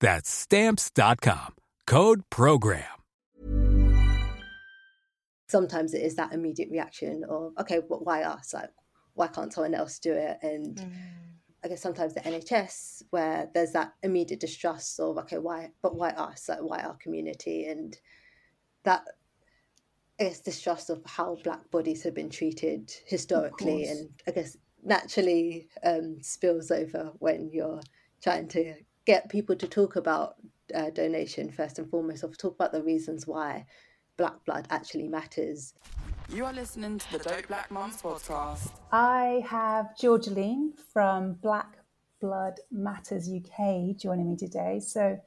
That's stamps.com. Code program. Sometimes it is that immediate reaction of, okay, but why us? Like, why can't someone else do it? And mm. I guess sometimes the NHS, where there's that immediate distrust of, okay, why, but why us? Like, why our community? And that, I guess, distrust of how Black bodies have been treated historically. And I guess naturally um, spills over when you're trying to get people to talk about uh, donation first and foremost, or talk about the reasons why black blood actually matters. You are listening to the Dope Black Mums podcast. I have Georgeline from Black Blood Matters UK joining me today. So,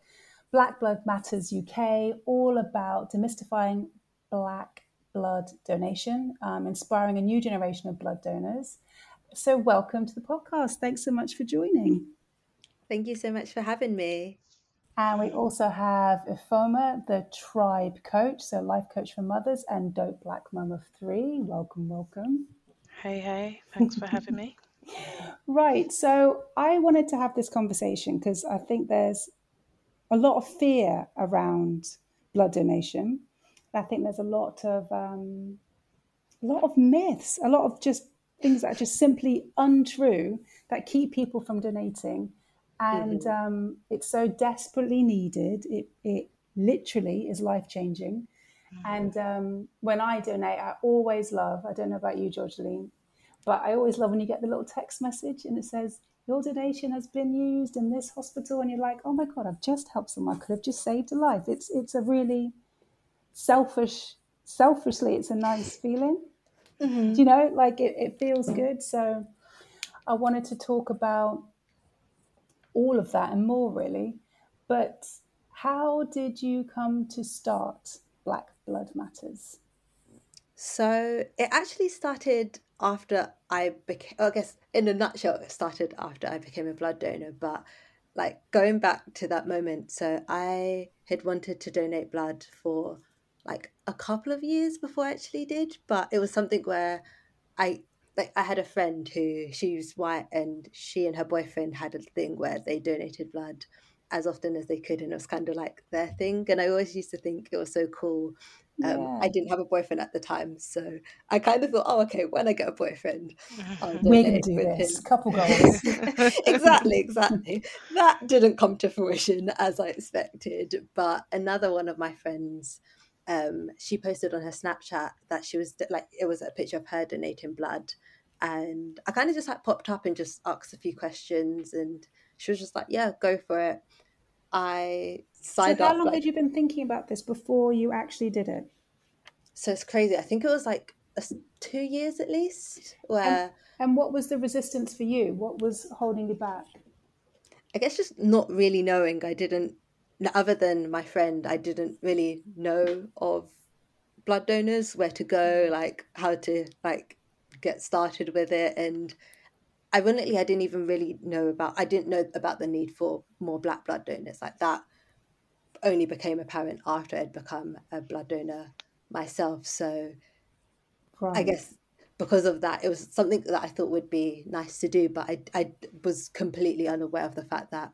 Black Blood Matters UK, all about demystifying black blood donation, um, inspiring a new generation of blood donors. So, welcome to the podcast. Thanks so much for joining. Thank you so much for having me. And we also have Ifoma, the tribe coach, so life coach for mothers, and Dope Black Mum of Three. Welcome, welcome. Hey, hey, thanks for having me. right, so I wanted to have this conversation because I think there's a lot of fear around blood donation. I think there's a lot of um, a lot of myths, a lot of just things that are just simply untrue that keep people from donating and mm-hmm. um, it's so desperately needed. It it literally is life changing. Mm-hmm. And um, when I donate, I always love. I don't know about you, Georgeline, but I always love when you get the little text message and it says your donation has been used in this hospital, and you're like, oh my god, I've just helped someone. I could have just saved a life. It's it's a really selfish, selfishly, it's a nice feeling. Mm-hmm. You know, like it, it feels good. So I wanted to talk about all of that and more, really. But how did you come to start Black Blood Matters? So it actually started after I became, I guess in a nutshell, it started after I became a blood donor. But like going back to that moment, so I had wanted to donate blood for like a couple of years before I actually did, but it was something where I like I had a friend who she was white and she and her boyfriend had a thing where they donated blood as often as they could and it was kind of like their thing and I always used to think it was so cool um, yeah. I didn't have a boyfriend at the time, so I kind of thought, oh, okay, when I get a boyfriend, we're going to do this. Him. Couple goals. exactly, exactly. That didn't come to fruition as I expected, but another one of my friends, um, she posted on her Snapchat that she was like, it was a picture of her donating blood, and I kind of just like popped up and just asked a few questions, and she was just like, "Yeah, go for it." I signed so how up. How long like, had you been thinking about this before you actually did it? So it's crazy. I think it was like a, two years at least. Where and, and what was the resistance for you? What was holding you back? I guess just not really knowing. I didn't, other than my friend, I didn't really know of blood donors, where to go, like how to like get started with it. And ironically i didn't even really know about i didn't know about the need for more black blood donors. Like that only became apparent after i'd become a blood donor myself. So right. i guess because of that it was something that i thought would be nice to do but i, I was completely unaware of the fact that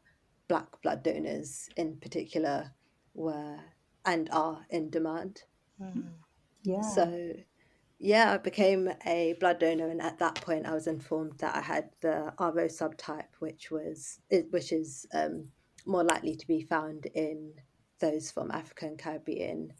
black blood donors in particular were and are in demand mm. yeah so yeah, I became a blood donor, and at that point, I was informed that I had the RO subtype, which was which is um, more likely to be found in those from African and Caribbean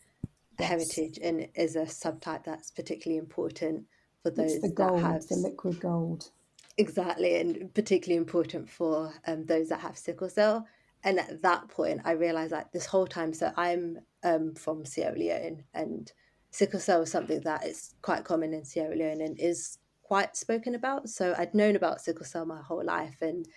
Yes. heritage and is a subtype that's particularly important for It's those the that have the liquid gold. Exactly and particularly important for um, those that have sickle cell. And at that point, I realized like this whole time. So I'm um, from Sierra Leone, and sickle cell is something that is quite common in Sierra Leone and is quite spoken about. So I'd known about sickle cell my whole life, and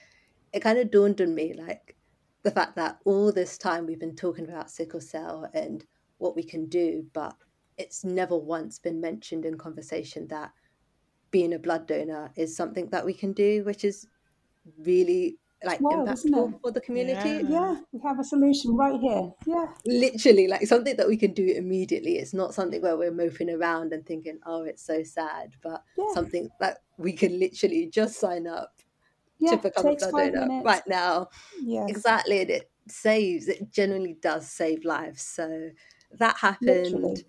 it kind of dawned on me like the fact that all this time we've been talking about sickle cell and what we can do, but it's never once been mentioned in conversation that being a blood donor is something that we can do, which is really like isn't impactful for the community. Yeah. Yeah, we have a solution right here. Yeah. Literally, like something that we can do immediately. It's not something where we're moping around and thinking, "Oh, it's so sad," but Yeah. something that we can literally just sign up Yeah. to become a blood donor minutes. right now. Yeah, Exactly, and it saves. It genuinely does save lives. So that happened. Literally.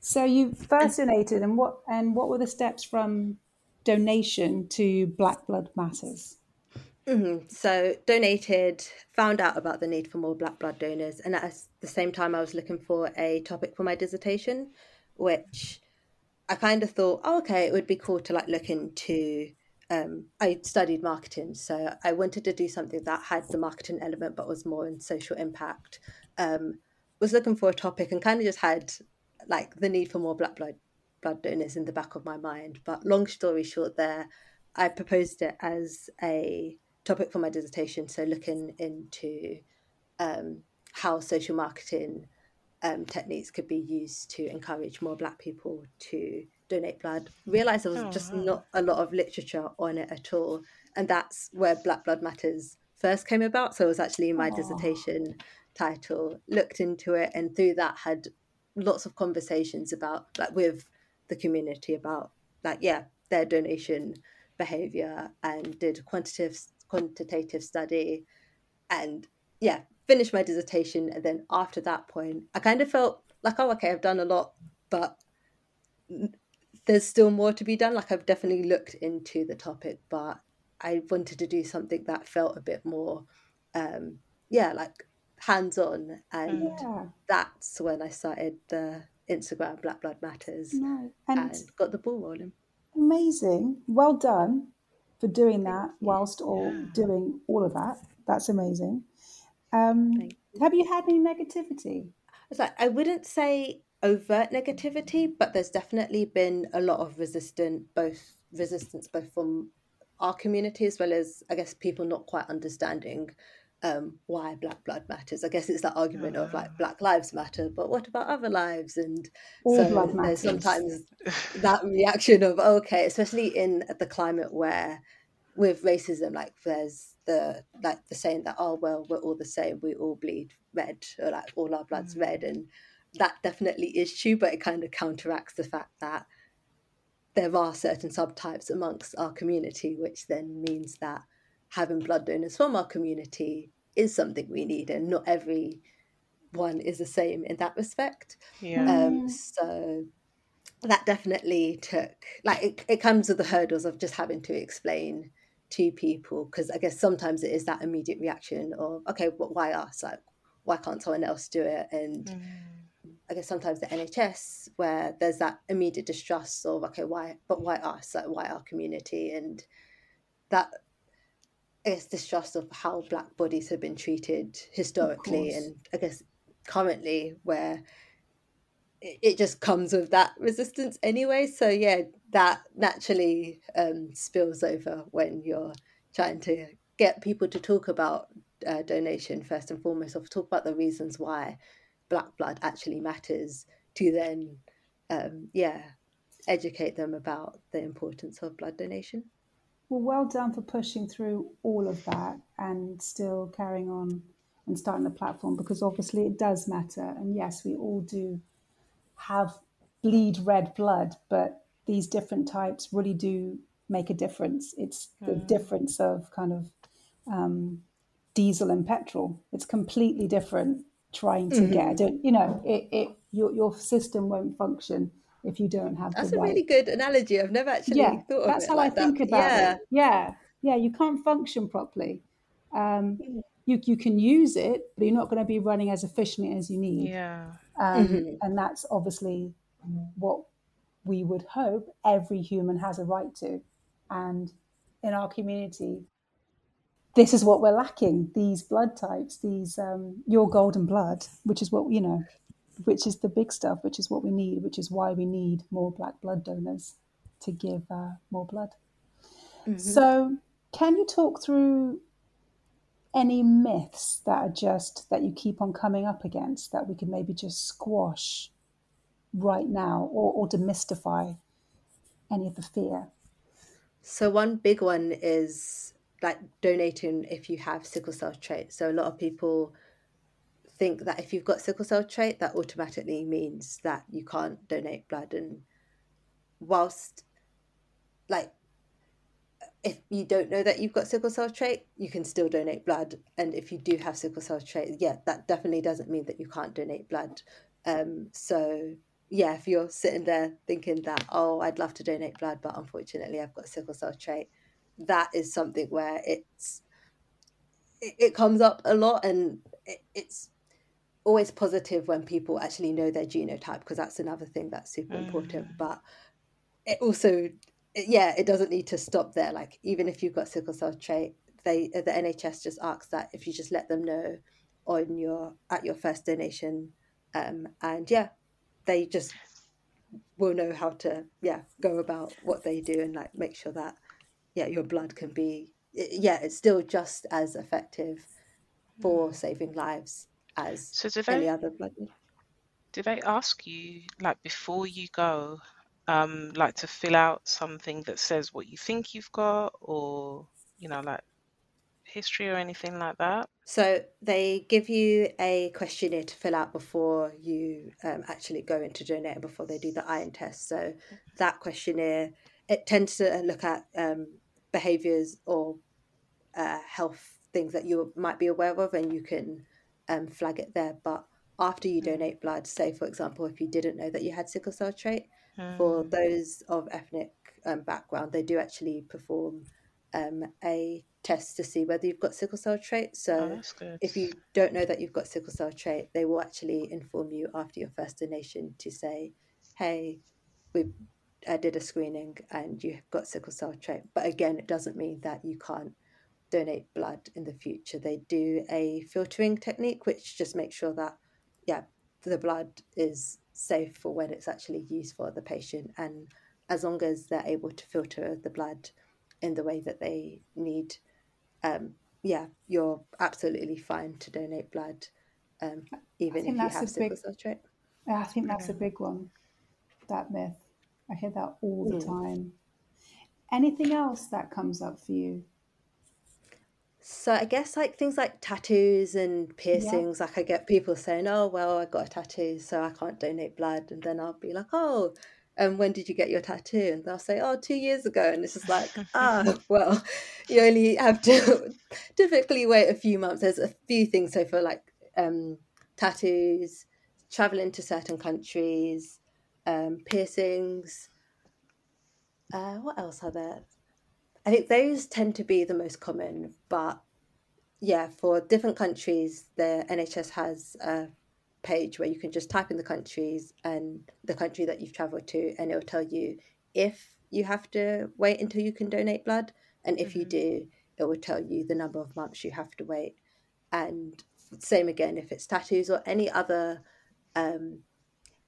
So you first donated, and what and what were the steps from donation to Black Blood Matters? Mhm. So donated, found out about the need for more black blood donors, and at the same time, I was looking for a topic for my dissertation, which I kind of thought, oh, okay, it would be cool to like look into. Um, I studied marketing, so I wanted to do something that had the marketing element, but was more in social impact. Um, was looking for a topic and kind of just had like the need for more black blood blood donors in the back of my mind. But long story short, there, I proposed it as a topic for my dissertation. So looking into um, how social marketing um, techniques could be used to encourage more Black people to donate blood. Realised there was Oh, just wow. not a lot of literature on it at all, and that's where Black Blood Matters first came about. So it was actually my Aw. dissertation title. Looked into it, and through that had lots of conversations about like with the community about like yeah their donation behavior and did a quantitative quantitative study and yeah finished my dissertation. And then after that point i kind of felt like oh okay i've done a lot but there's still more to be done. Like i've definitely looked into the topic but i wanted to do something that felt a bit more um yeah like hands on and Yeah. that's when i started the instagram black blood matters No. And and got the ball rolling amazing. Well done for doing that whilst all Yeah. doing all of that. That's amazing. Um, Thank have you had any negativity? It's like I wouldn't say overt negativity, but there's definitely been a lot of resistance, both resistance both from our community as well as I guess people not quite understanding um, why Black blood matters. I guess it's that argument of like Black lives matter, but what about other lives? And so blood there's matters. sometimes that reaction of okay, especially in the climate where with racism, like there's the like the saying that oh well we're all the same, we all bleed red, or like all our blood's red, and that definitely is true, but it kind of counteracts the fact that there are certain subtypes amongst our community, which then means that having blood donors from our community is something we need, and not every one is the same in that respect. Yeah. Um, so that definitely took like it, it comes with the hurdles of just having to explain to people because I guess sometimes it is that immediate reaction of okay, but why us? Like why can't someone else do it? And Mm. I guess sometimes the NHS where there's that immediate distrust of okay, why but why us? Like why our community? And that I guess distrust of how black bodies have been treated historically and I guess currently where it, it just comes with that resistance anyway. So yeah, that naturally um, spills over when you're trying to get people to talk about uh, donation first and foremost, or talk about the reasons why black blood actually matters. To then, um, yeah, educate them about the importance of blood donation. Well, well done for pushing through all of that and still carrying on and starting the platform because obviously it does matter. And yes, we all do have bleed red blood, but these different types really do make a difference. It's the difference of kind of um, diesel and petrol. It's completely different trying to get, don't, you know, it, it your, your system won't function if you don't have That's the a right really good analogy. I've never actually yeah, thought of that's it how like I think that. about yeah. it. Yeah, yeah, you can't function properly. Um, you you can use it, but you're not going to be running as efficiently as you need. Yeah. Um, Mm-hmm. And that's obviously what we would hope every human has a right to. And in our community, this is what we're lacking these blood types, these um, your golden blood, which is what, you know, which is the big stuff, which is what we need, which is why we need more black blood donors to give uh, more blood. So, can you talk through any myths that are just that you keep on coming up against that we could maybe just squash right now or, or demystify any of the fear? So one big one is like donating if you have sickle cell trait. So a lot of people think that if you've got sickle cell trait, that automatically means that you can't donate blood. And whilst, like, if you don't know that you've got sickle cell trait, you can still donate blood. And if you do have sickle cell trait, yeah, that definitely doesn't mean that you can't donate blood. Um, so yeah, if you're sitting there thinking that, oh, I'd love to donate blood, but unfortunately I've got sickle cell trait, that is something where it's it, it comes up a lot and it, it's always positive when people actually know their genotype because that's another thing that's super mm. important. But it also yeah, it doesn't need to stop there. Like even if you've got sickle cell trait, they uh, the NHS just asks that if you just let them know on your at your first donation, um, and yeah, they just will know how to yeah go about what they do and like make sure that yeah your blood can be yeah it's still just as effective for mm. saving lives as So do any they other blood. do they ask you like before you go, um, like to fill out something that says what you think you've got, or you know, like history or anything like that? So they give you a questionnaire to fill out before you um, actually go into donate before they do the iron test. So that questionnaire it tends to look at um, behaviors or uh, health things that you might be aware of, and you can um, flag it there. But after you donate blood, say for example, if you didn't know that you had sickle cell trait, for those of ethnic um, background, they do actually perform um, a test to see whether you've got sickle cell trait. So Oh, if you don't know that you've got sickle cell trait, they will actually inform you after your first donation to say, "Hey, we I did a screening and you've got sickle cell trait." But again, it doesn't mean that you can't donate blood in the future. They do a filtering technique, which just makes sure that yeah, the blood is safe for when it's actually used for the patient, and as long as they're able to filter the blood in the way that they need um, yeah, you're absolutely fine to donate blood, um, even if you have a sickle big- cell trait. I think that's a big one, that myth. I hear that all the Mm. time. Anything else that comes up for you? So I guess like things like tattoos and piercings, like I get people saying, "Oh, well, I got a tattoo, so I can't donate blood," and then I'll be like, "Oh." And when did you get your tattoo? And they'll say, "Oh, two years ago." And it's just like, ah, well, you only have to typically wait a few months. There's a few things. So for like um, tattoos, traveling to certain countries, um, piercings. Uh, what else are there? I think those tend to be the most common, but yeah, for different countries, the NHS has a page where you can just type in the countries and the country that you've traveled to, and it'll tell you if you have to wait until you can donate blood, and if you do, it will tell you the number of months you have to wait. And same again if it's tattoos or any other um,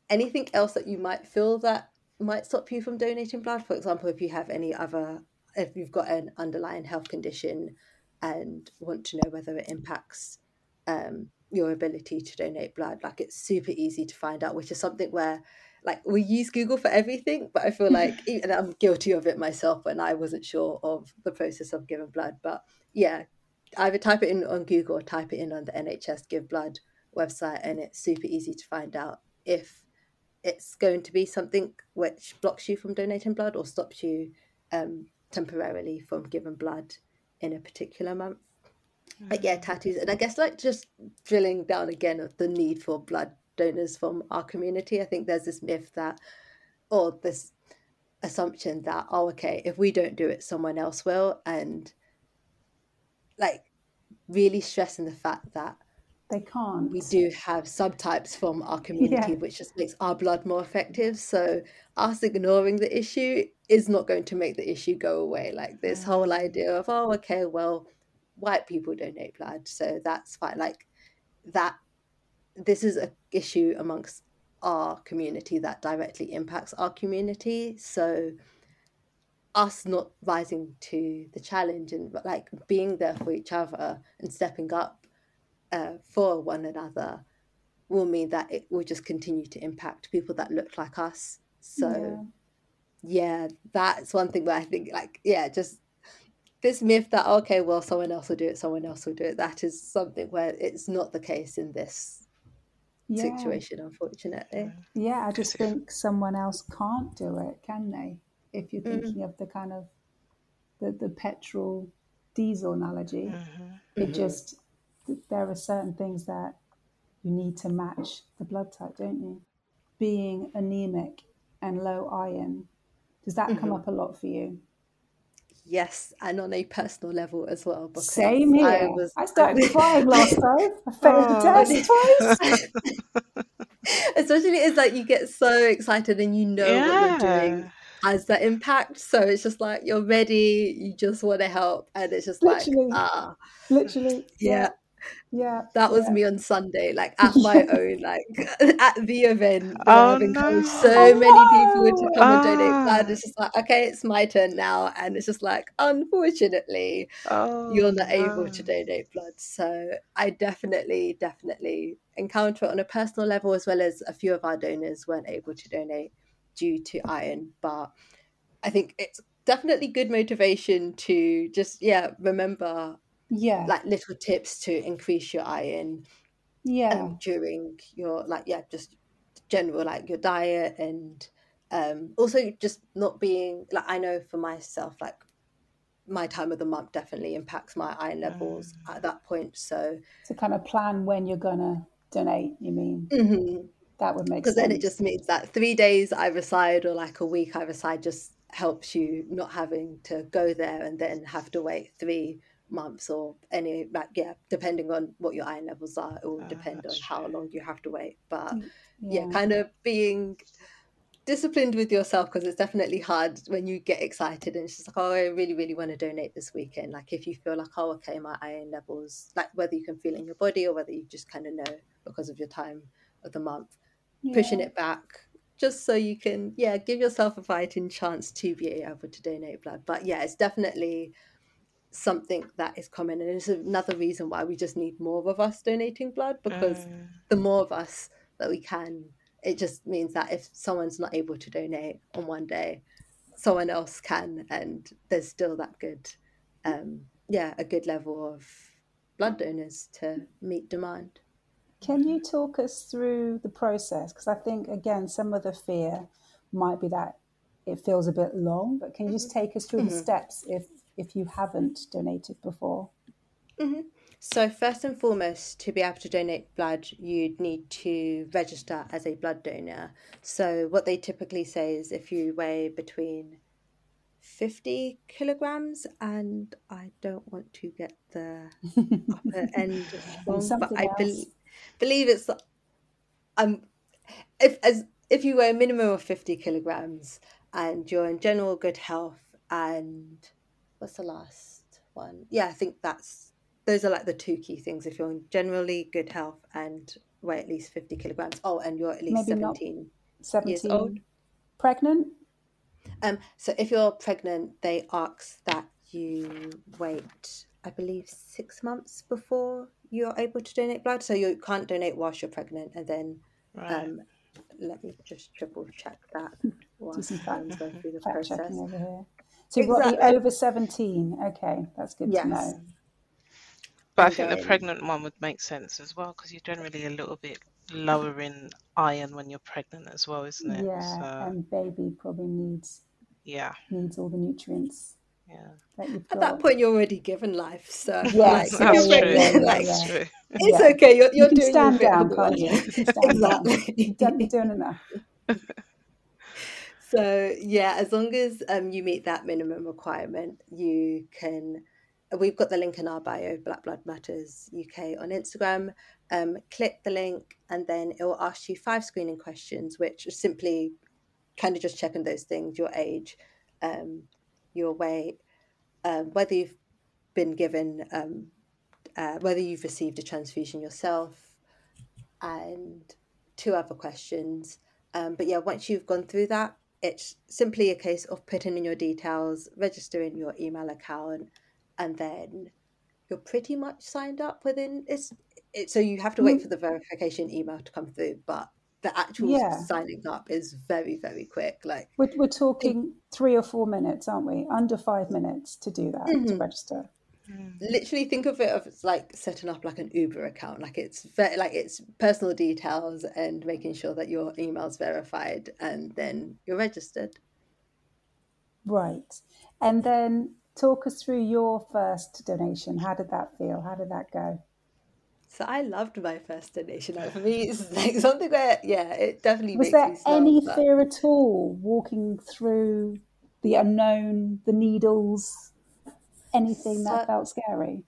anything else that you might feel that might stop you from donating blood. For example, if you have any other, if you've got an underlying health condition and want to know whether it impacts um, your ability to donate blood, like it's super easy to find out, which is something where like we use Google for everything, but I feel like and I'm guilty of it myself when I wasn't sure of the process of giving blood. But yeah, either type it in on Google or type it in on the NHS Give Blood website, and it's super easy to find out if it's going to be something which blocks you from donating blood or stops you um, temporarily from giving blood in a particular month. But mm. yeah, tattoos, and I guess like just drilling down again of the need for blood donors from our community. I think there's this myth that, or this assumption that, oh, okay, if we don't do it, someone else will, and like really stressing the fact that they can't. we do have subtypes from our community, Yeah. which just makes our blood more effective. So us ignoring the issue is not going to make the issue go away. Like this whole idea of, oh, okay, well, white people donate blood, so that's fine. Like that, this is a issue amongst our community that directly impacts our community. So us not rising to the challenge and like being there for each other and stepping up uh, for one another will mean that it will just continue to impact people that look like us. So yeah, that's one thing where I think like yeah, just this myth that okay, well someone else will do it, someone else will do it. That is something where it's not the case in this Yeah. situation, unfortunately. Yeah, I just think someone else can't do it, can they? If you're Mm. thinking of the kind of the, the petrol diesel analogy, Mhm. it Mhm. just there are certain things that you need to match the blood type, don't you? Being anemic and low iron, does that come Mhm. up a lot for you? Yes, and on a personal level as well. Same here. I I, started crying last time. I failed Oh. the test twice. Especially it's like you get so excited and you know what you're doing Yeah. has that impact. So it's just like you're ready, you just want to help, and it's just Literally. like ah, Literally. yeah. Yeah. That was yeah. me on Sunday, like at my own, like at the event. Oh, I've encouraged no. so Oh, many people to come and donate Ah. blood. It's just like, okay, it's my turn now, and it's just like, unfortunately, Oh, you're not able to donate blood. So I definitely, definitely encounter it on a personal level, as well as a few of our donors weren't able to donate due to iron. But I think it's definitely good motivation to just, yeah, remember Yeah. like little tips to increase your iron yeah. um, during your, like, yeah, just general, like your diet and um, also just not being, like, I know for myself, like, my time of the month definitely impacts my iron levels at that point. So, to kind of plan when you're gonna donate. You mean because that would make sense? Because then it just means that three days either side or like a week either side just helps you not having to go there and then have to wait three months or any, like, yeah, depending on what your iron levels are, it will Ah, depend on how true. long you have to wait. But yeah. yeah, kind of being disciplined with yourself because it's definitely hard when you get excited and it's just like, oh, I really, really want to donate this weekend. Like if you feel like, oh, okay, my iron levels, like whether you can feel it in your body or whether you just kind of know because of your time of the month, pushing it back just so you can, yeah, give yourself a fighting chance to be able to donate blood. But yeah, it's definitely something that is common and it's another reason why we just need more of us donating blood because Mm. the more of us that we can, it just means that if someone's not able to donate on one day, someone else can, and there's still that good, um, yeah, a good level of blood donors to meet demand. Can you talk us through the process? Because I think again, some of the fear might be that it feels a bit long, but can you just take us through the Mhm. steps if if you haven't donated before? So, first and foremost, to be able to donate blood, you'd need to register as a blood donor. So, what they typically say is if you weigh between 50 kilograms, and I don't want to get the upper end wrong, but I else. believe it's um if as if you weigh a minimum of 50 kilograms and you're in general good health and what's the last one yeah i think that's those are like the two key things if you're in generally good health and weigh at least 50 kilograms oh and you're at least Maybe not 17 Seventeen, old. pregnant. um so if you're pregnant they ask that you wait i believe six months before you're able to donate blood so you can't donate whilst you're pregnant and then Right. um let me just triple check that Do whilst some fact, I'm going through the fact process over here. So you've got the over seventeen. Okay, that's good Yes. to know. But I and think the pregnant one would make sense as well because you're generally a little bit lower in iron when you're pregnant as well, isn't it? Yeah, So, and baby probably needs yeah, needs all the nutrients yeah. that at that point you're already given life so Yes, like, That's true. yeah, pregnant, like, That's true. it's Yeah. okay you're, You you're can doing your stand down, can't you? You can stand down. exactly You've done, you're doing enough. So yeah, as long as um, you meet that minimum requirement, you can we've got the link in our bio, Black Blood Matters UK on Instagram. Um, click the link, and then it will ask you five screening questions, which are simply kind of just checking those things: your age, um, your weight, um, whether you've been given, um, uh, whether you've received a transfusion yourself, and two other questions. Um, but yeah, once you've gone through that, it's simply a case of putting in your details, registering your email account, and then you're pretty much signed up within it's it, so you have to wait for the verification email to come through but the actual Yeah. signing up is very very quick like We're, we're talking three or four minutes, aren't we? Under five minutes to do that, to Mhm. Register. literally think of it as like setting up like an uber account like it's very like it's personal details and making sure that your email's verified and then you're registered Right. And then talk us through your first donation. How did that feel? How did that go? so i loved my first donation like, for me it's like something where yeah it definitely Was makes there smile, any but- fear at all walking through the unknown, the needles, anything that felt scary?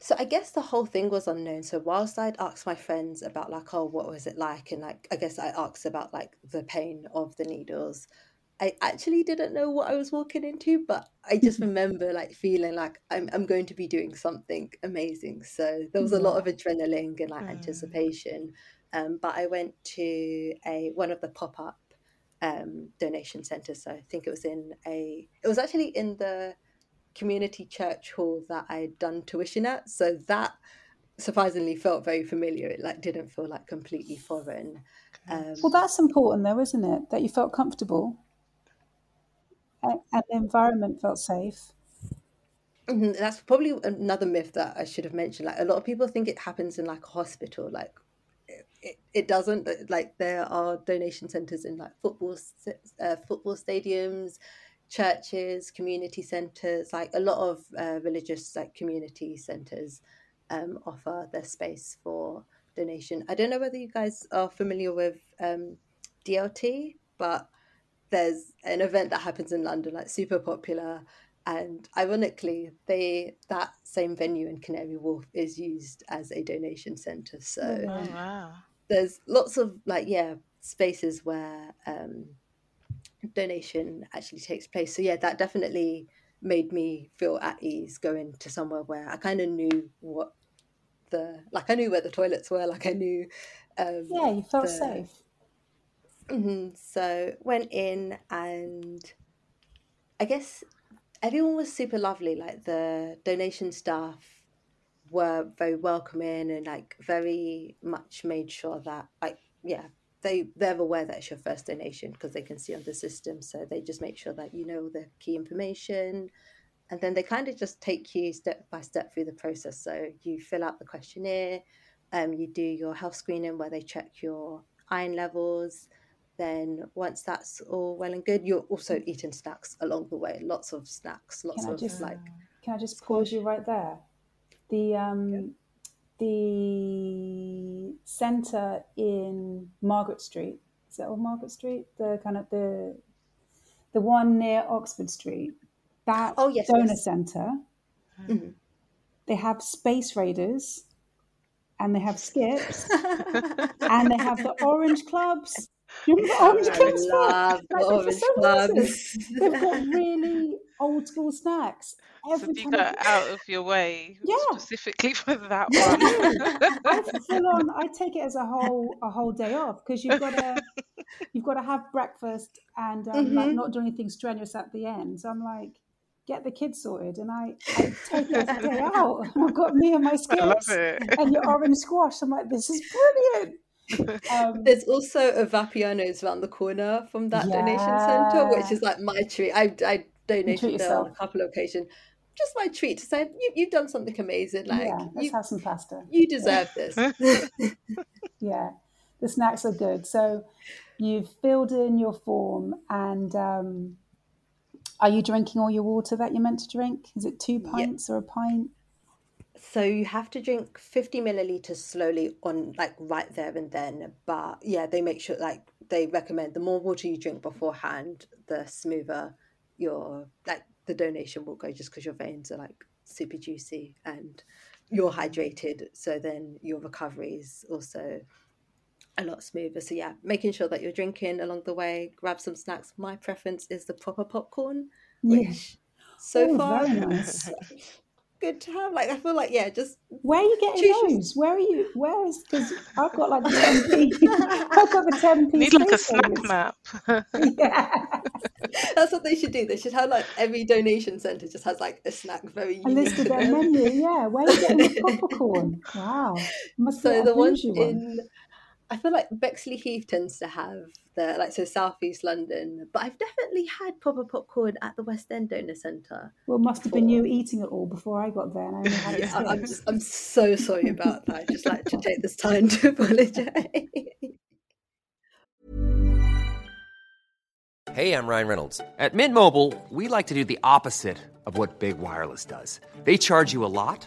So I guess the whole thing was unknown. So whilst I'd asked my friends about like, oh, what was it like, and like, I guess I asked about like the pain of the needles. I actually didn't know what I was walking into, but I just remember like feeling like I'm I'm going to be doing something amazing. So there was a lot of adrenaline and like Mm. anticipation. Um, but I went to a one of the pop up um, donation centers. So I think it was in a. It was actually in the community church hall that I'd done tuition at. So that surprisingly felt very familiar. It like didn't feel like completely foreign. Um, Well, that's important, though, isn't it? That you felt comfortable and, and the environment felt safe. Mhm, That's probably another myth that I should have mentioned. Like a lot of people think it happens in like a hospital. Like it, it, it doesn't. Like there are donation centers in like football uh, football stadiums, churches, community centers. Like a lot of uh, religious like community centers um, offer their space for donation. I don't know whether you guys are familiar with um, DLT, but there's an event that happens in London, like super popular, and ironically, they that same venue in Canary Wharf is used as a donation centre. So Oh wow. there's lots of like yeah spaces where um, donation actually takes place. So yeah, that definitely made me feel at ease going to somewhere where I kind of knew what the like I knew where the toilets were, like I knew. Um, Yeah, you felt the- safe. hmm So went in and I guess everyone was super lovely. Like the donation staff were very welcoming and like very much made sure that like yeah they they're aware that it's your first donation because they can see on the system. So they just make sure that you know the key information. And then they kind of just take you step by step through the process. So you fill out the questionnaire, um, you do your health screening where they check your iron levels, then once that's all well and good, you're also eating snacks along the way. Lots of snacks, lots Can of just- like Can I just pause you right there? The um, the centre in Margaret Street is that all Margaret Street? The kind of the the one near Oxford Street. That Oh, yes, donor yes. centre. Mhm. They have Space Raiders, and they have Skips, and they have the Orange Clubs. You remember the Orange I Clubs? Phil? love Like, orange some clubs. reason, They've got really old school snacks. So Every you time I go out of your way Yeah. specifically for that one. I full on. I take it as a whole a whole day off because you've got to you've got to have breakfast and um, like Mhm. not do anything strenuous at the end. So I'm like, get the kids sorted, and I, I take it as a day out. I've got me and my I love skips it. and your orange squash. I'm like, this is brilliant. Um, There's also a Vapiano's around the corner from that donation centre, which is like my treat. I, I donated there on a yourself. couple of occasions. Just my treat to say, you, you've done something amazing. Like, yeah, let's you, have some pasta. you deserve this. Yeah, the snacks are good. So you've filled in your form, and um, are you drinking all your water that you're meant to drink? Is it two pints or a pint? So you have to drink 50 milliliters slowly on like right there and then. But yeah, they make sure like they recommend the more water you drink beforehand, the smoother your like the donation will go just because your veins are like super juicy and you're hydrated. So then your recovery is also a lot smoother. So yeah, making sure that you're drinking along the way, grab some snacks. My preference is the proper popcorn, which yeah. so oh, far nice. good to have. Like I feel like yeah, just where are you getting those? Where are you? Where is because I've got like the ten I've got the ten piece. Need like a snack map. yeah, that's what they should do. They should have like every donation center just has like a snack very. A list of their menu. Yeah, where are you getting the popcorn? Wow. Must so the one in I feel like Bexleyheath tends to have the like so southeast London, but I've definitely had proper popcorn at the West End Donor Centre. Well, must have been you eating it all before I got there. And I yeah, I'm just I'm so sorry about that. I just like to take this time to apologise. Hey, I'm Ryan Reynolds. At Mint Mobile, we like to do the opposite of what big wireless does. They charge you a lot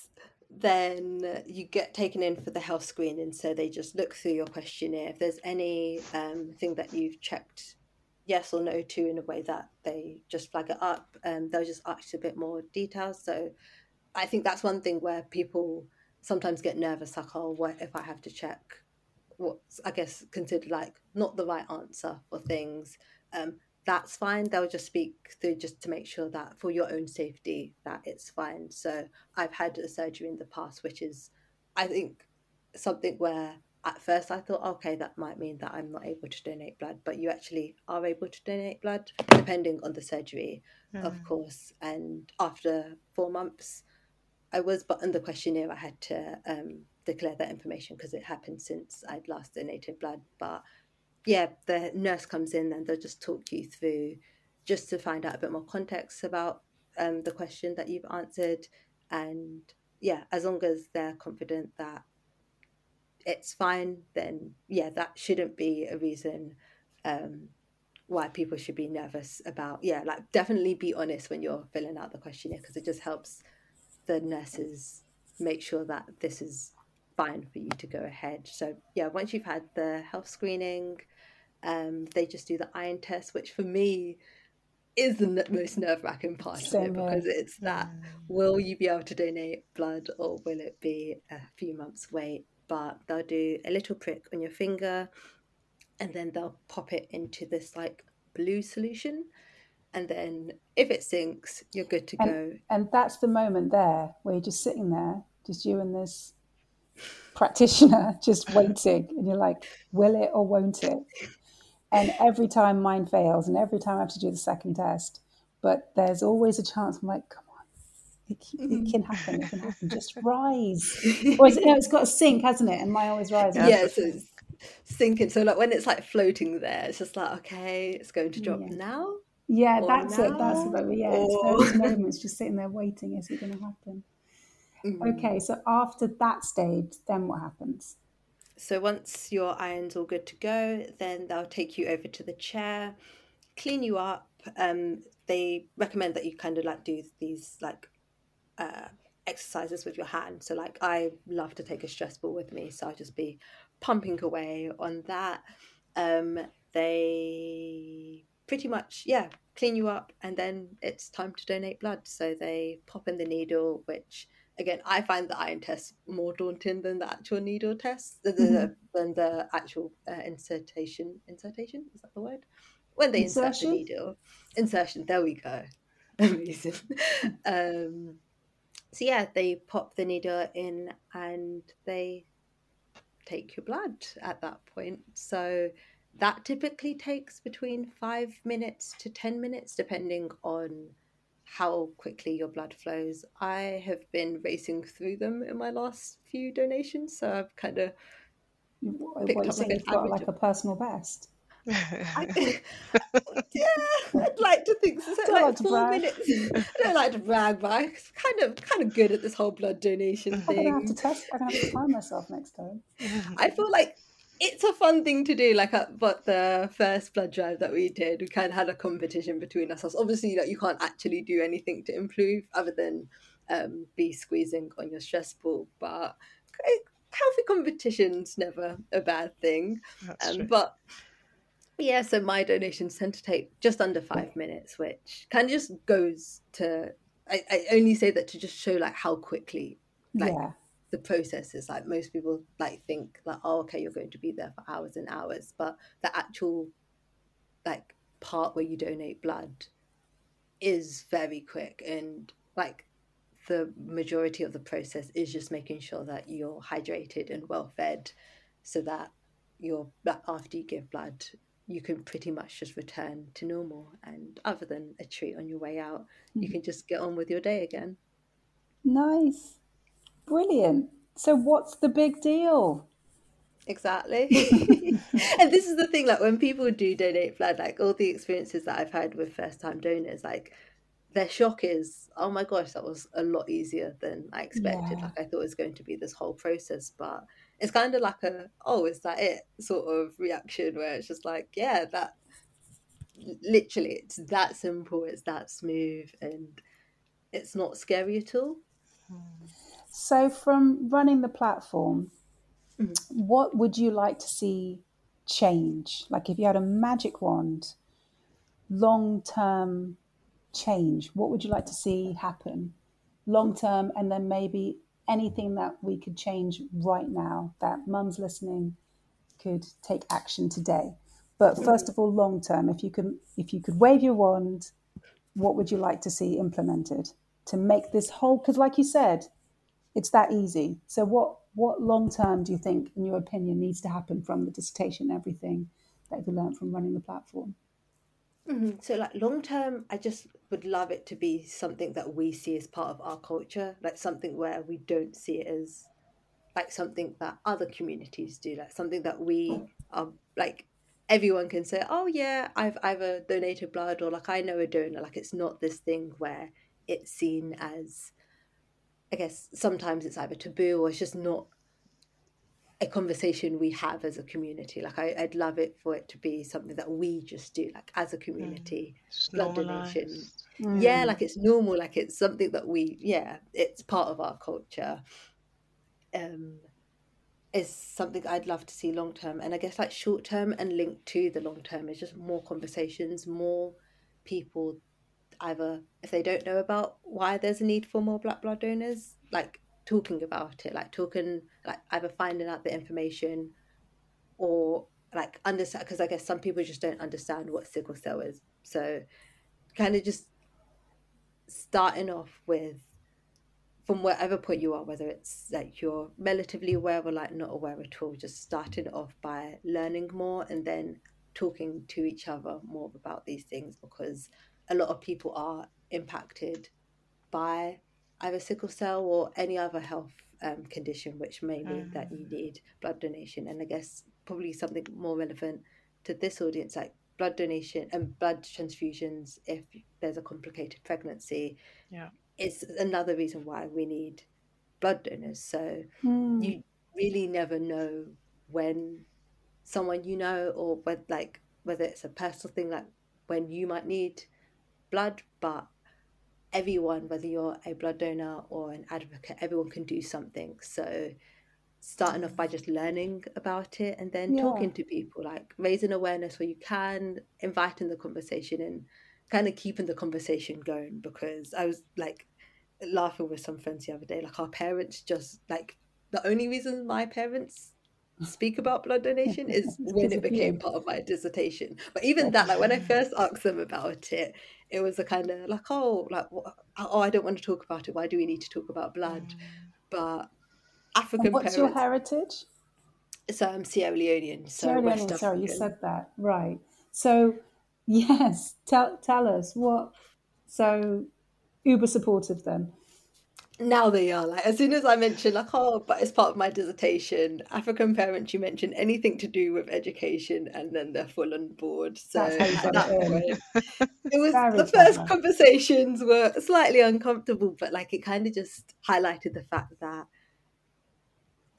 then you get taken in for the health screening. So they just look through your questionnaire. If there's any um, thing that you've checked yes or no to in a way that they just flag it up, um, they'll just ask a bit more details. So I think that's one thing where people sometimes get nervous, like, oh, what if I have to check what's, I guess, considered like not the right answer for things. Um, that's fine. They'll just speak through just to make sure that for your own safety that it's fine. So I've had a surgery in the past, which is, I think, something where at first I thought, okay, that might mean that I'm not able to donate blood, but you actually are able to donate blood depending on the surgery, mm. of course. And after four months, I was, but in the questionnaire, I had to um, declare that information because it happened since I'd last donated blood. But yeah, the nurse comes in and they'll just talk you through just to find out a bit more context about um, the question that you've answered. And yeah, as long as they're confident that it's fine, then yeah, that shouldn't be a reason um, why people should be nervous about. Yeah, like definitely be honest when you're filling out the questionnaire because it just helps the nurses make sure that this is fine for you to go ahead. So yeah, once you've had the health screening, um, they just do the iron test, which for me is the most nerve wracking part of it because it's that will you be able to donate blood or will it be a few months wait? But they'll do a little prick on your finger and then they'll pop it into this like blue solution. And then if it sinks, you're good to and, go. And that's the moment there where you're just sitting there, just you and this practitioner just waiting. And you're like, will it or won't it? And every time mine fails, and every time I have to do the second test, but there's always a chance. I'm like, come on, it, it can happen. It can happen. Just rise. or is it, no, it's got to sink, hasn't it? And mine always rises. Yeah, so it's sinking. So like when it's like floating there, it's just like okay, it's going to drop yeah. now. Yeah, that's now? it. That's it. Yeah, or... it's those moments just sitting there waiting. Is it going to happen? Mm-hmm. Okay, so after that stage, then what happens? So once your iron's all good to go, then they'll take you over to the chair, clean you up. Um, they recommend that you kind of like do these like uh, exercises with your hand. So like I love to take a stress ball with me, so I'll just be pumping away on that. Um, they pretty much yeah clean you up, and then it's time to donate blood. So they pop in the needle, which again, I find the iron test more daunting than the actual needle test, the, mm-hmm. than the actual uh, insertion. Insertion is that the word? When they insertion? insert the needle, insertion. There we go. Amazing. um, so yeah, they pop the needle in and they take your blood at that point. So that typically takes between five minutes to ten minutes, depending on how quickly your blood flows. I have been racing through them in my last few donations, so I've kind of picked what, up like, got like a personal best. I, yeah, I'd like to think so. Don't like like four brag. minutes. I don't like to brag, but I'm kind of kind of good at this whole blood donation thing. I'm gonna have to test. I'm gonna have to time myself next time. I feel like it's a fun thing to do. Like at but the first blood drive that we did, we kind of had a competition between ourselves. Obviously, like you can't actually do anything to improve other than um, be squeezing on your stress ball, but healthy competition's never a bad thing. Um, but yeah, so my donations tend to take just under five minutes, which kind of just goes to. I, I only say that to just show like how quickly like yeah, the process is. Like most people like think like, oh, okay, you're going to be there for hours and hours, but the actual like part where you donate blood is very quick. And like the majority of the process is just making sure that you're hydrated and well fed so that you're after you give blood you can pretty much just return to normal. And other than a treat on your way out you mm-hmm. can just get on with your day again. Nice, brilliant. So, what's the big deal? Exactly. and this is the thing, like when people do donate blood, like all the experiences that I've had with first time donors, like their shock is, oh my gosh, that was a lot easier than I expected. Yeah. Like I thought it was going to be this whole process, but it's kind of like a, oh, is that it sort of reaction where it's just like, yeah, that literally it's that simple, it's that smooth, and it's not scary at all. Hmm. So, from running the platform, Mhm. what would you like to see change? Like, if you had a magic wand, long term change, what would you like to see happen? Long term, and then maybe anything that we could change right now that mums listening could take action today. But first of all, long term, if you could, if you could wave your wand, what would you like to see implemented to make this whole? Because, like you said, it's that easy. So what what long term do you think, in your opinion, needs to happen from the dissertation everything that you learned from running the platform? Mhm. So, like long term, I just would love it to be something that we see as part of our culture, like something where we don't see it as like something that other communities do, like something that we are like everyone can say, oh yeah, I've either donated blood or like I know a donor. Like it's not this thing where it's seen as, I guess sometimes it's either taboo or it's just not a conversation we have as a community. Like I, I'd love it for it to be something that we just do, like as a community. Just blood donation. normalised. Yeah, like it's normal, like it's something that we, yeah, it's part of our culture. Um, is something I'd love to see long term, and I guess like short term and linked to the long term is just more conversations, more people either if they don't know about why there's a need for more black blood donors, like talking about it, like talking, like either finding out the information or like understand because I guess some people just don't understand what sickle cell is. So kind of just starting off with from whatever point you are, whether it's like you're relatively aware or like not aware at all, just starting off by learning more and then talking to each other more about these things because a lot of people are impacted by either sickle cell or any other health um, condition, which may mean that you need blood donation. And I guess probably something more relevant to this audience, like blood donation and blood transfusions if there's a complicated pregnancy. Yeah. It's another reason why we need blood donors. So Hmm. you really never know when someone you know or whether like whether it's a personal thing like when you might need blood but everyone whether you're a blood donor or an advocate everyone can do something so starting off by just learning about it and then Yeah. talking to people like raising awareness where you can inviting the conversation and kind of keeping the conversation going because i was like laughing with some friends the other day like our parents just like the only reason my parents speak about blood donation is when it became part of my dissertation but even that like when i first asked them about it it was a kind of like oh like oh i don't want to talk about it why do we need to talk about blood but african And what's parents your heritage? so i'm sierra leonean so Sierra west Leone. Sorry, you said that right. So, yes, tell tell us what. So, uber supportive then. Now they are like as soon as I mention like oh but it's part of my dissertation African parents you mention anything to do with education and then they're full on board. So That's how it it was Very the first conversations were slightly uncomfortable but like it kind of just highlighted the fact that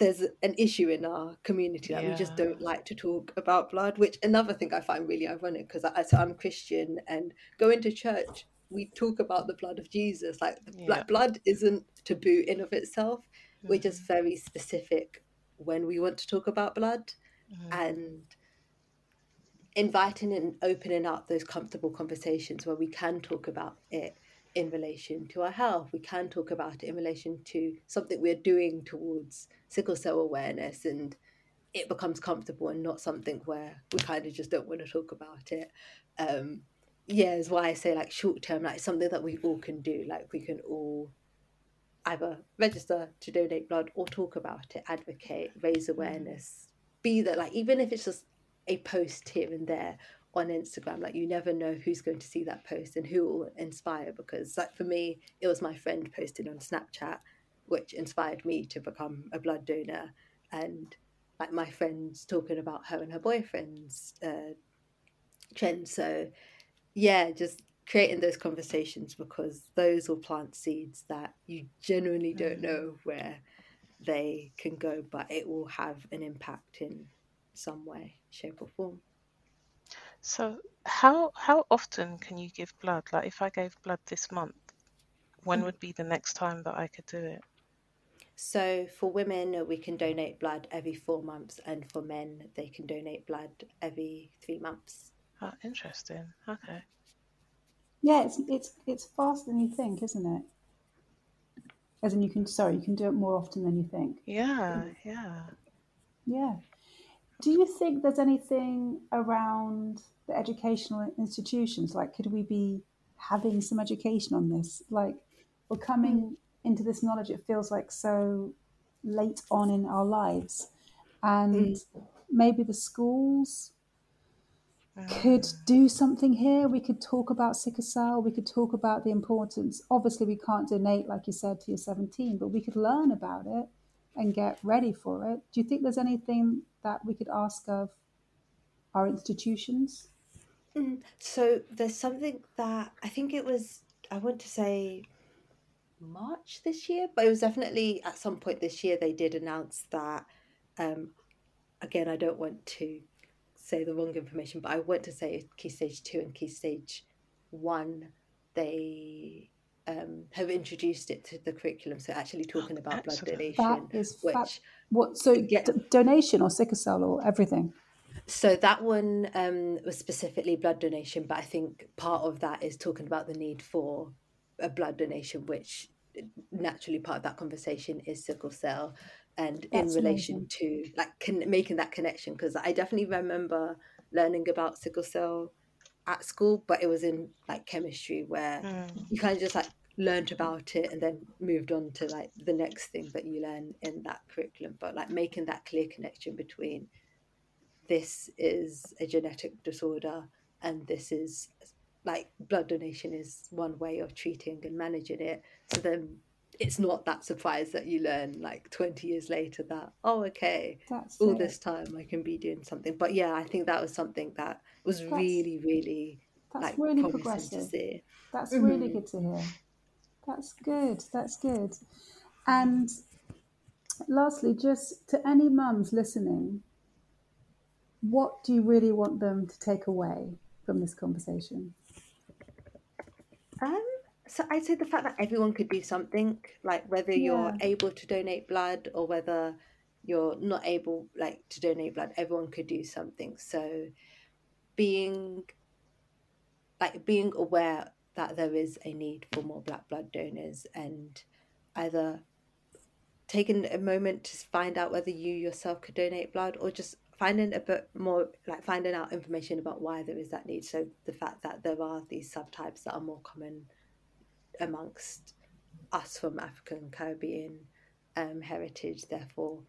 there's an issue in our community that we just don't like to talk about blood which another thing i find really ironic because I, so i'm christian and going to church we talk about the blood of jesus like the, Yeah. like blood isn't taboo in of itself we're Mm-hmm. just very specific when we want to talk about blood Mm-hmm. and inviting and opening up those comfortable conversations where we can talk about it in relation to our health we can talk about it in relation to something we're doing towards sickle cell awareness and it becomes comfortable and not something where we kind of just don't want to talk about it um yeah is why i say like short term like something that we all can do like we can all either register to donate blood or talk about it advocate raise awareness be that like even if it's just a post here and there on Instagram. Like you never know who's going to see that post and who will inspire. Because like for me, it was my friend posted on Snapchat, which inspired me to become a blood donor, and like my friends talking about her and her boyfriend's uh, trend. So yeah, just creating those conversations because those will plant seeds that you genuinely don't mm. know where they can go, but it will have an impact in some way, shape, or form. So how how often can you give blood? Like if I gave blood this month, when mm. would be the next time that I could do it? So for women, we can donate blood every four months, and for men, they can donate blood every three months. Oh, interesting. Okay. Yeah, it's it's it's faster than you think, isn't it? As in, you can sorry, you can do it more often than you think. Yeah, yeah. Yeah. Do you think there's anything around the educational institutions? Like, could we be having some education on this? Like, we're coming hmm. into this knowledge, it feels like so late on in our lives. And hmm. maybe the schools could do something here. We could talk about sickle cell. We could talk about the importance. Obviously, we can't donate, like you said, to your 17, but we could learn about it and get ready for it. Do you think there's anything that we could ask of our institutions? So there's something that I think it was, I want to say March this year, but it was definitely at some point this year they did announce that. Um, again, I don't want to say the wrong information, but I want to say key stage two and key stage one, they um, have introduced it to the curriculum. So actually talking about blood donation, That is which fab. What? So Yeah. d- donation or sickle cell or everything? So that one um, was specifically blood donation, but I think part of that is talking about the need for a blood donation, which naturally part of that conversation is sickle cell, and That's in relation to like con- making that connection. Because I definitely remember learning about sickle cell at school, but it was in like chemistry where Mm. you kind of just like learned about it and then moved on to like the next thing that you learn in that curriculum. But like making that clear connection between this is a genetic disorder and this is like blood donation is one way of treating and managing it so then it's not that surprise that you learn like 20 years later that oh okay That's all it. this time i can be doing something but yeah i think that was something that was That's- really really That's like really progressive. see That's really Mhm. good to hear. That's good. That's good. And lastly, just to any mums listening, what do you really want them to take away from this conversation? So I'd say the fact that everyone could do something, like whether you're able to donate blood or whether you're not able, like to donate blood, everyone could do something. So being like being aware that there is a need for more black blood donors and either taking a moment to find out whether you yourself could donate blood or just finding a bit more like finding out information about why there is that need so the fact that there are these subtypes that are more common amongst us from african caribbean um, heritage therefore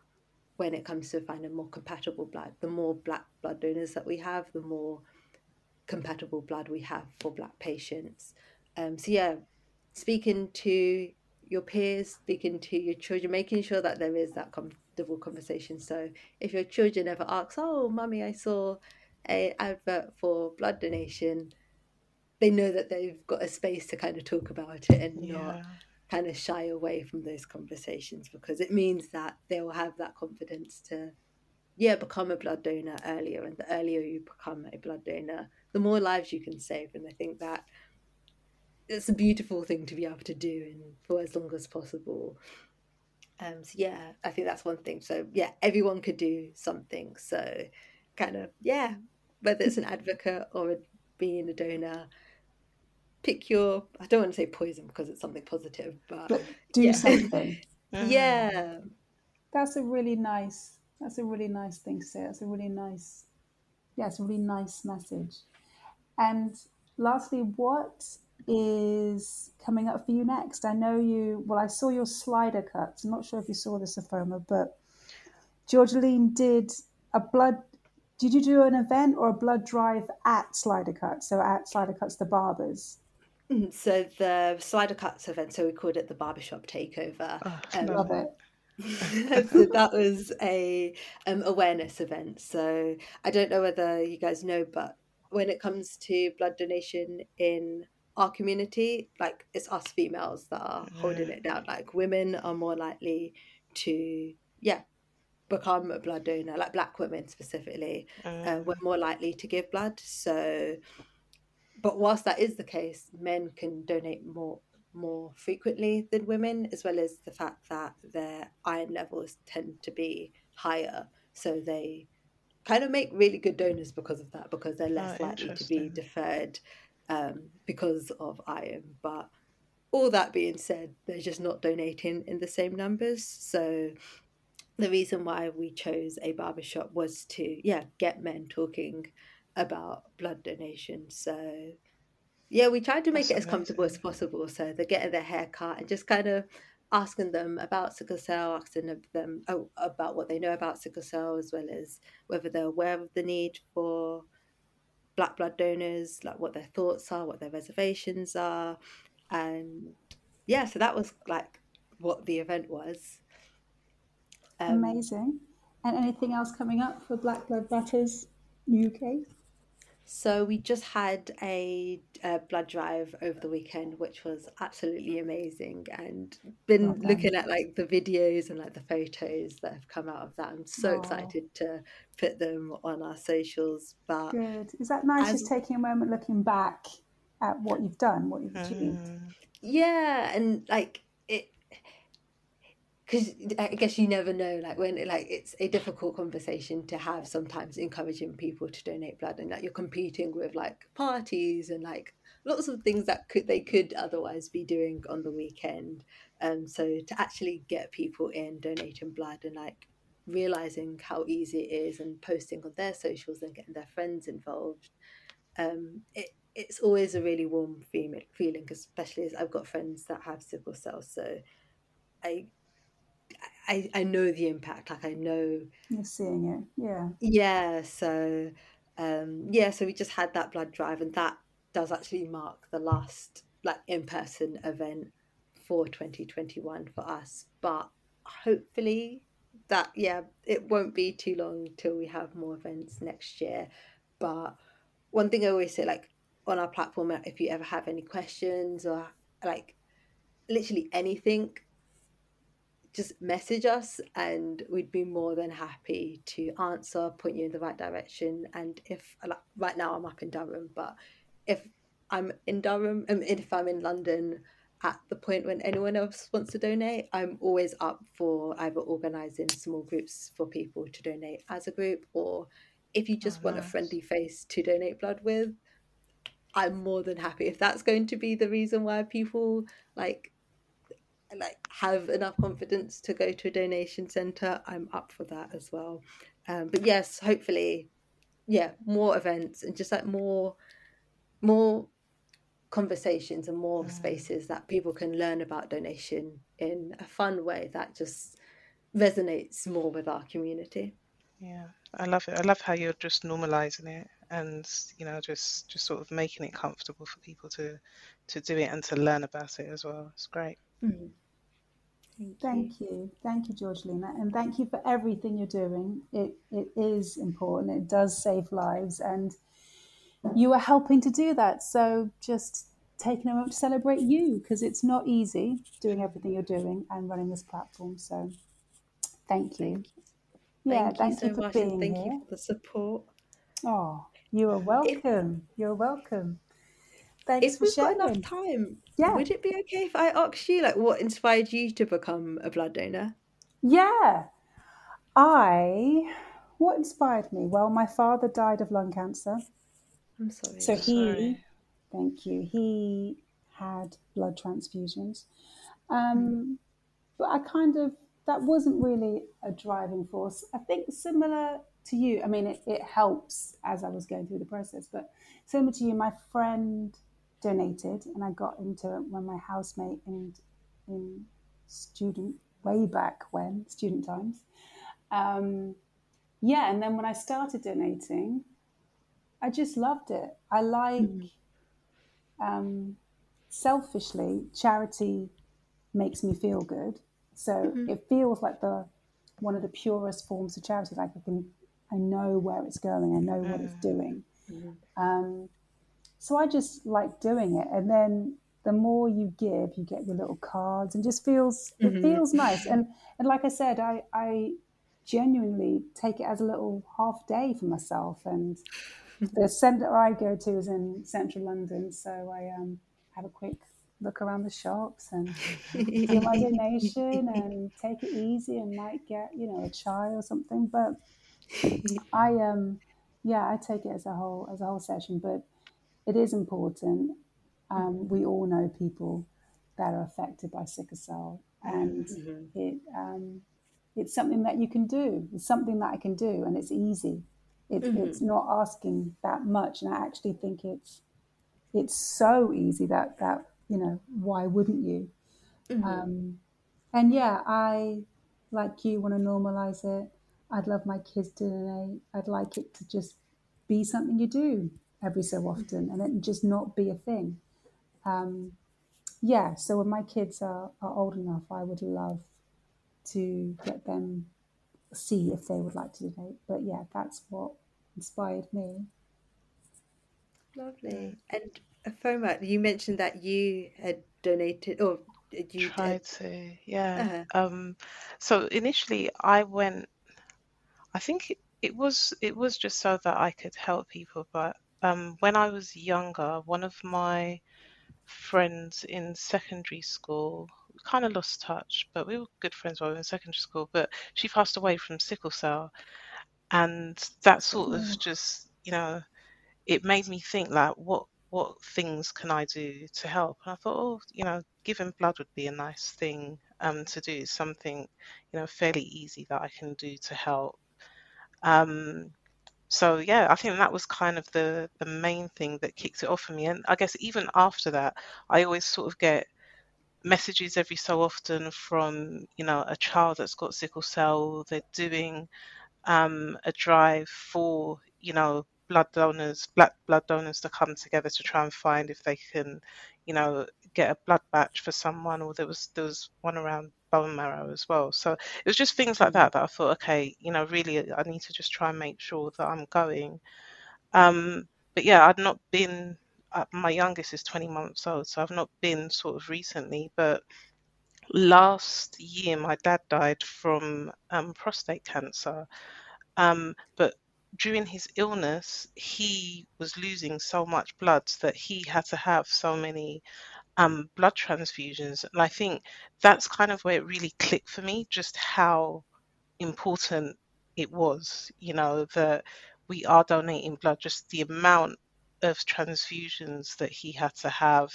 when it comes to finding more compatible blood the more black blood donors that we have the more compatible blood we have for black patients um, so yeah speaking to your peers, speaking to your children, making sure that there is that comfortable conversation. So if your children ever ask, "Oh, mummy, I saw a advert for blood donation," they know that they've got a space to kind of talk about it and not Yeah. kind of shy away from those conversations because it means that they will have that confidence to yeah become a blood donor earlier. And the earlier you become a blood donor the more lives you can save. And i think that it's a beautiful thing to be able to do and for as long as possible. Um so yeah i think that's one thing. So yeah everyone could do something. So kind of yeah whether it's an advocate or a, being a donor pick your i don't want to say poison because it's something positive but But do Yeah. something. Mm. yeah That's a really nice. That's a really nice thing to say. That's a really nice. Yeah, it's a really nice message. And lastly, what is coming up for you next? I know you. Well, I saw your slider cuts. I'm not sure if you saw this, Afoma, but Georgeline did a blood. Did you do an event or a blood drive at Slider Cuts? So at Slider Cuts, the barbers. Mm, So the Slider Cuts event, so we called it the barbershop takeover. Oh, Um, Love it. so that was a um, awareness event. So I don't know whether you guys know, but when it comes to blood donation in our community, like it's us females that are holding it down. Like women are more likely to, yeah, become a blood donor. Like black women specifically, uh, we're more likely to give blood. So, but whilst that is the case, men can donate more more frequently than women, as well as the fact that their iron levels tend to be higher. So they kind of make really good donors because of that, because they're less Oh, likely to be deferred um, because of iron. But all that being said, they're just not donating in the same numbers. So the reason why we chose a barbershop was to, yeah, get men talking about blood donation. So yeah, we tried to make That's it as comfortable as possible. So they're getting their hair cut and just kind of asking them about sickle cell, asking them oh, about what they know about sickle cell, as well as whether they're aware of the need for black blood donors, like what their thoughts are, what their reservations are. And yeah, so that was like what the event was. Um, Amazing. And anything else coming up for Black Blood Butters UK? So we just had a, a blood drive over the weekend, which was absolutely amazing, and been Well looking at like the videos and like the photos that have come out of that. I'm so Aw. excited to put them on our socials. But Good. Is that nice? Just taking a moment, looking back at what you've done, what you've achieved. Mm. yeah, and like because I guess you never know. Like when like it's a difficult conversation to have sometimes, encouraging people to donate blood, and like you're competing with like parties and like lots of things that could they could otherwise be doing on the weekend. Um, so to actually get people in donating blood and like realizing how easy it is and posting on their socials and getting their friends involved um, it, it's always a really warm feeling, feeling, especially as I've got friends that have sickle cell. So I, I, I know the impact. Like I know, You're seeing it. Yeah. yeah. So, um, yeah. So we just had that blood drive, and that does actually mark the last like in person event for 2021 for us. But hopefully, that yeah, it won't be too long till we have more events next year. But one thing I always say, like on our platform, if you ever have any questions or like literally anything, just message us and we'd be more than happy to answer, point you in the right direction. And if like, right now I'm up in Durham, but if I'm in Durham and if I'm in London at the point when anyone else wants to donate, I'm always up for either organising small groups for people to donate as a group or if you just Oh, want a friendly face to donate blood with, I'm more than happy. If that's going to be the reason why people like like have enough confidence to go to a donation center, I'm up for that as well. Um, but yes, hopefully, yeah, more events and just like more more conversations and more spaces that people can learn about donation in a fun way that just resonates more with our community. Yeah, I love it. I love how you're just normalizing it and you know just just sort of making it comfortable for people to to do it and to learn about it as well. It's great. Mm. Thank, Thank you. Thank you, Georgelina. And thank you for everything you're doing. It, it is important. It does save lives. And you are helping to do that. So just taking a moment to celebrate you because it's not easy doing everything you're doing and running this platform. So thank you. Yeah, Thank, thank you you so for much, and being thank here. you for the support. Oh, you are welcome. You're welcome. Thanks If for we've got enough time, Yeah. would it be okay if I asked you, like, what inspired you to become a blood donor? Yeah. I, what inspired me? Well, my father died of lung cancer. I'm sorry. So he, Sorry. thank you, he had blood transfusions. Um, but I kind of, that wasn't really a driving force. I think similar to you, I mean, it, it helps as I was going through the process, but similar to you, my friend donated and I got into it when my housemate in, in student, way back when, student times. Um, yeah, and then when I started donating, I just loved it. I like, um, selfishly, charity makes me feel good. So it feels like the one of the purest forms of charity. Like I can, I know where it's going. I know what it's doing. Um, so I just like doing it. And then the more you give, you get your little cards, and just feels it feels nice. And and like I said, I I genuinely take it as a little half day for myself. And the centre I go to is in central London, so I um have a quick look around the shops and do my donation and take it easy and might get you know a chai or something. But I um yeah I take it as a whole as a whole session, but it is important. Um, we all know people that are affected by sickle cell, and it um, it's something that you can do. It's something that I can do, and it's easy. It, It's not asking that much, and I actually think it's it's so easy that that you know why wouldn't you? Um, and yeah, I like you want to normalize it. I'd love my kids to donate. I'd like it to just be something you do every so often, and it just not be a thing. Um, yeah, so when my kids are, are old enough, I would love to let them see if they would like to donate. But yeah, that's what inspired me. Lovely. And Foma, you mentioned that you had donated, or did you Tried had, to, yeah. uh, Um, so initially I went, I think it, it was it was just so that I could help people, but um, when I was younger, one of my friends in secondary school, we kind of lost touch, but we were good friends while we were in secondary school, but she passed away from sickle cell. And that sort of just, you know, it made me think like what what things can I do to help? And I thought, oh, you know, giving blood would be a nice thing um, to do, something, you know, fairly easy that I can do to help. Um, so yeah, I think that was kind of the the main thing that kicked it off for me. And I guess even after that, I always sort of get messages every so often from, you know, a child that's got sickle cell. They're doing um, a drive for, you know, blood donors, black blood donors to come together to try and find if they can, you know, get a blood batch for someone. Or there was there was one around bone marrow as well. So it was just things like that that I thought, okay, you know, really, I need to just try and make sure that I'm going. Um, but yeah, I'd not been. Uh, my youngest is 20 months old, so I've not been sort of recently. But last year, my dad died from um, prostate cancer. Um, but during his illness, he was losing so much blood that he had to have so many um, blood transfusions. And I think that's kind of where it really clicked for me, just how important it was, you know, that we are donating blood, just the amount of transfusions that he had to have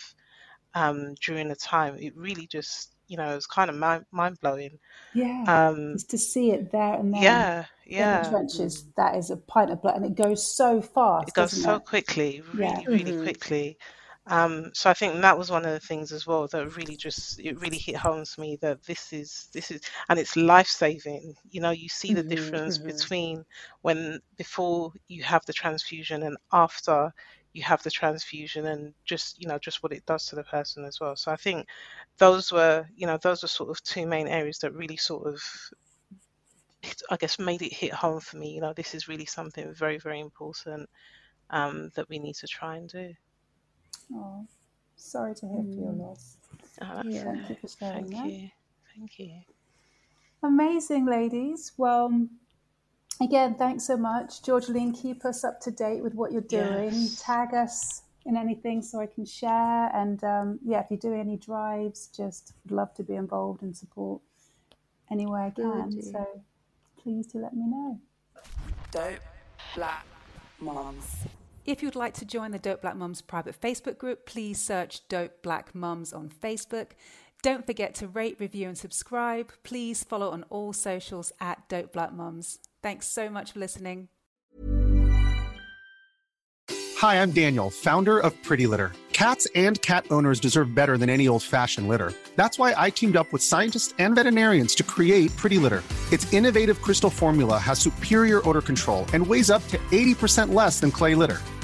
um, during the time. It really just, you know, it was kind of mind mind blowing. Yeah, Um, just to see it there and then yeah, in the yeah. trenches. That is a pint of blood, and it goes so fast, It goes so it? quickly, Yeah. really, really quickly. Um, so I think that was one of the things as well that really just it really hit home to me that this is this is and it's life saving. You know, you see the difference between when before you have the transfusion and after you have the transfusion and just you know just what it does to the person as well. So I think those were you know those were sort of two main areas that really sort of I guess made it hit home for me. You know, this is really something very very important um, that we need to try and do. Oh, sorry to hear mm. for your mm. loss. Oh, yeah. Thank you for sharing Thank that. you. Thank you. Amazing, ladies. Well, again, thanks so much. Georgeline, keep us up to date with what you're doing. Yes. Tag us in anything so I can share. And um, yeah, if you do any drives, just would love to be involved and support any way I can. So please do let me know. Dope Black Mums. If you'd like to join the Dope Black Mums private Facebook group, please search Dope Black Mums on Facebook. Don't forget to rate, review, and subscribe. Please follow on all socials at Dope Black Mums. Thanks so much for listening. Hi, I'm Daniel, founder of Pretty Litter. Cats and cat owners deserve better than any old fashioned litter. That's why I teamed up with scientists and veterinarians to create Pretty Litter. Its innovative crystal formula has superior odor control and weighs up to 80% less than clay litter.